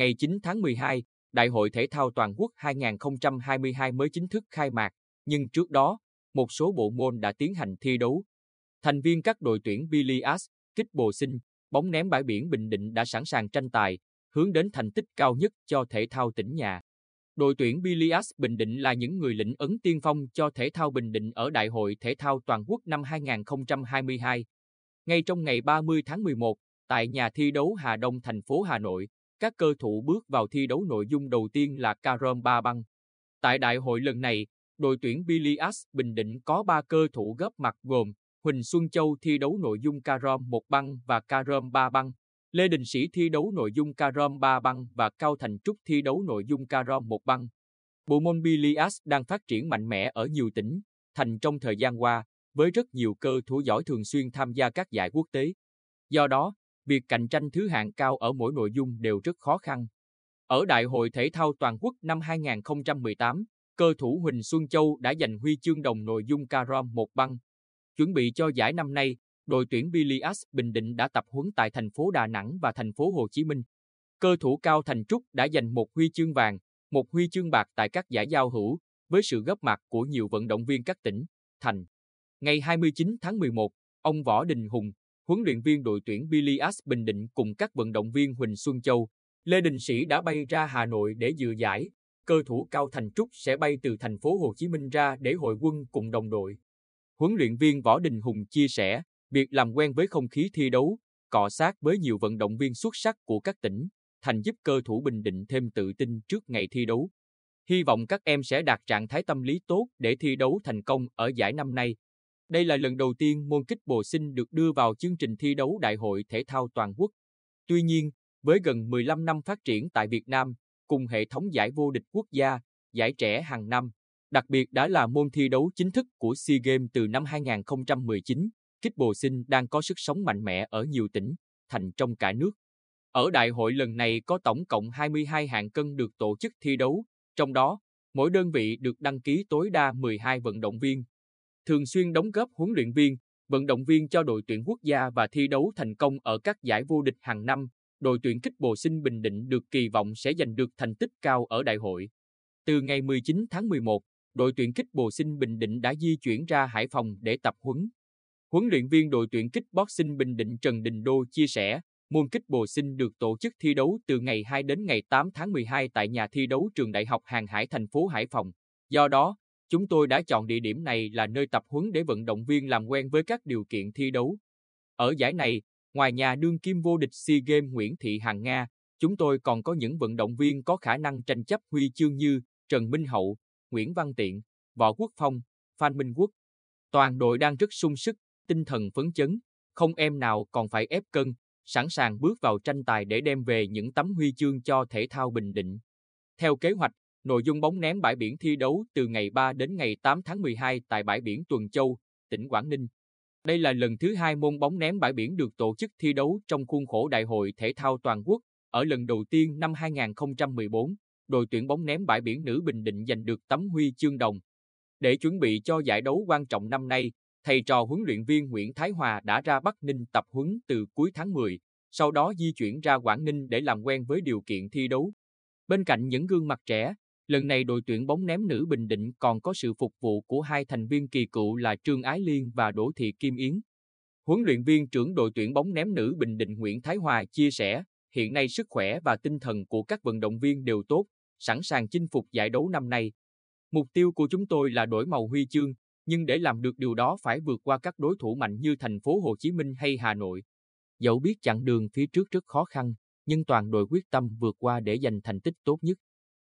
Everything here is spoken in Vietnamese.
Ngày 9 tháng 12, Đại hội Thể thao Toàn quốc 2022 mới chính thức khai mạc, nhưng trước đó, một số bộ môn đã tiến hành thi đấu. Thành viên các đội tuyển Billiards, kích bồ sinh, bóng ném bãi biển Bình Định đã sẵn sàng tranh tài, hướng đến thành tích cao nhất cho thể thao tỉnh nhà. Đội tuyển Billiards Bình Định là những người lĩnh ấn tiên phong cho thể thao Bình Định ở Đại hội Thể thao Toàn quốc năm 2022. Ngay trong ngày 30 tháng 11, tại nhà thi đấu Hà Đông thành phố Hà Nội, các cơ thủ bước vào thi đấu nội dung đầu tiên là Carom Ba Băng. Tại đại hội lần này, đội tuyển Bilias Bình Định có 3 cơ thủ góp mặt gồm Huỳnh Xuân Châu thi đấu nội dung Carom một băng và Carom ba băng, Lê Đình Sĩ thi đấu nội dung Carom ba băng và Cao Thành Trúc thi đấu nội dung Carom một băng. Bộ môn Bilias đang phát triển mạnh mẽ ở nhiều tỉnh, thành trong thời gian qua, với rất nhiều cơ thủ giỏi thường xuyên tham gia các giải quốc tế. Do đó, việc cạnh tranh thứ hạng cao ở mỗi nội dung đều rất khó khăn. Ở Đại hội Thể thao Toàn quốc năm 2018, cơ thủ Huỳnh Xuân Châu đã giành huy chương đồng nội dung Carom một băng. Chuẩn bị cho giải năm nay, đội tuyển Bilias Bình Định đã tập huấn tại thành phố Đà Nẵng và thành phố Hồ Chí Minh. Cơ thủ Cao Thành Trúc đã giành một huy chương vàng, một huy chương bạc tại các giải giao hữu, với sự góp mặt của nhiều vận động viên các tỉnh, thành. Ngày 29 tháng 11, ông Võ Đình Hùng, huấn luyện viên đội tuyển Bilias Bình Định cùng các vận động viên Huỳnh Xuân Châu, Lê Đình Sĩ đã bay ra Hà Nội để dự giải. Cơ thủ Cao Thành Trúc sẽ bay từ thành phố Hồ Chí Minh ra để hội quân cùng đồng đội. Huấn luyện viên Võ Đình Hùng chia sẻ, việc làm quen với không khí thi đấu, cọ sát với nhiều vận động viên xuất sắc của các tỉnh, thành giúp cơ thủ Bình Định thêm tự tin trước ngày thi đấu. Hy vọng các em sẽ đạt trạng thái tâm lý tốt để thi đấu thành công ở giải năm nay. Đây là lần đầu tiên môn kích bộ sinh được đưa vào chương trình thi đấu Đại hội Thể thao Toàn quốc. Tuy nhiên, với gần 15 năm phát triển tại Việt Nam, cùng hệ thống giải vô địch quốc gia, giải trẻ hàng năm, đặc biệt đã là môn thi đấu chính thức của SEA Games từ năm 2019, kích bộ sinh đang có sức sống mạnh mẽ ở nhiều tỉnh, thành trong cả nước. Ở đại hội lần này có tổng cộng 22 hạng cân được tổ chức thi đấu, trong đó, mỗi đơn vị được đăng ký tối đa 12 vận động viên. Thường xuyên đóng góp huấn luyện viên, vận động viên cho đội tuyển quốc gia và thi đấu thành công ở các giải vô địch hàng năm, đội tuyển kích bồ sinh Bình Định được kỳ vọng sẽ giành được thành tích cao ở đại hội. Từ ngày 19 tháng 11, đội tuyển kích bồ sinh Bình Định đã di chuyển ra Hải Phòng để tập huấn. Huấn luyện viên đội tuyển kích boxing Bình Định Trần Đình Đô chia sẻ, môn kích bồ sinh được tổ chức thi đấu từ ngày 2 đến ngày 8 tháng 12 tại nhà thi đấu trường Đại học Hàng Hải thành phố Hải Phòng. Do đó, chúng tôi đã chọn địa điểm này là nơi tập huấn để vận động viên làm quen với các điều kiện thi đấu. Ở giải này, ngoài nhà đương kim vô địch SEA Games Nguyễn Thị Hằng Nga, chúng tôi còn có những vận động viên có khả năng tranh chấp huy chương như Trần Minh Hậu, Nguyễn Văn Tiện, Võ Quốc Phong, Phan Minh Quốc. Toàn đội đang rất sung sức, tinh thần phấn chấn, không em nào còn phải ép cân, sẵn sàng bước vào tranh tài để đem về những tấm huy chương cho thể thao Bình Định. Theo kế hoạch, nội dung bóng ném bãi biển thi đấu từ ngày 3 đến ngày 8 tháng 12 tại bãi biển Tuần Châu, tỉnh Quảng Ninh. Đây là lần thứ hai môn bóng ném bãi biển được tổ chức thi đấu trong khuôn khổ Đại hội Thể thao Toàn quốc, ở lần đầu tiên năm 2014 đội tuyển bóng ném bãi biển nữ Bình Định giành được tấm huy chương đồng. Để chuẩn bị cho giải đấu quan trọng năm nay, thầy trò huấn luyện viên Nguyễn Thái Hòa đã ra Bắc Ninh tập huấn từ cuối tháng 10, sau đó di chuyển ra Quảng Ninh để làm quen với điều kiện thi đấu. Bên cạnh những gương mặt trẻ, lần này đội tuyển bóng ném nữ Bình Định còn có sự phục vụ của hai thành viên kỳ cựu là Trương Ái Liên và Đỗ Thị Kim Yến. Huấn luyện viên trưởng đội tuyển bóng ném nữ Bình Định Nguyễn Thái Hòa chia sẻ, hiện nay sức khỏe và tinh thần của các vận động viên đều tốt, sẵn sàng chinh phục giải đấu năm nay. Mục tiêu của chúng tôi là đổi màu huy chương, nhưng để làm được điều đó phải vượt qua các đối thủ mạnh như thành phố Hồ Chí Minh hay Hà Nội. Dẫu biết chặng đường phía trước rất khó khăn, nhưng toàn đội quyết tâm vượt qua để giành thành tích tốt nhất.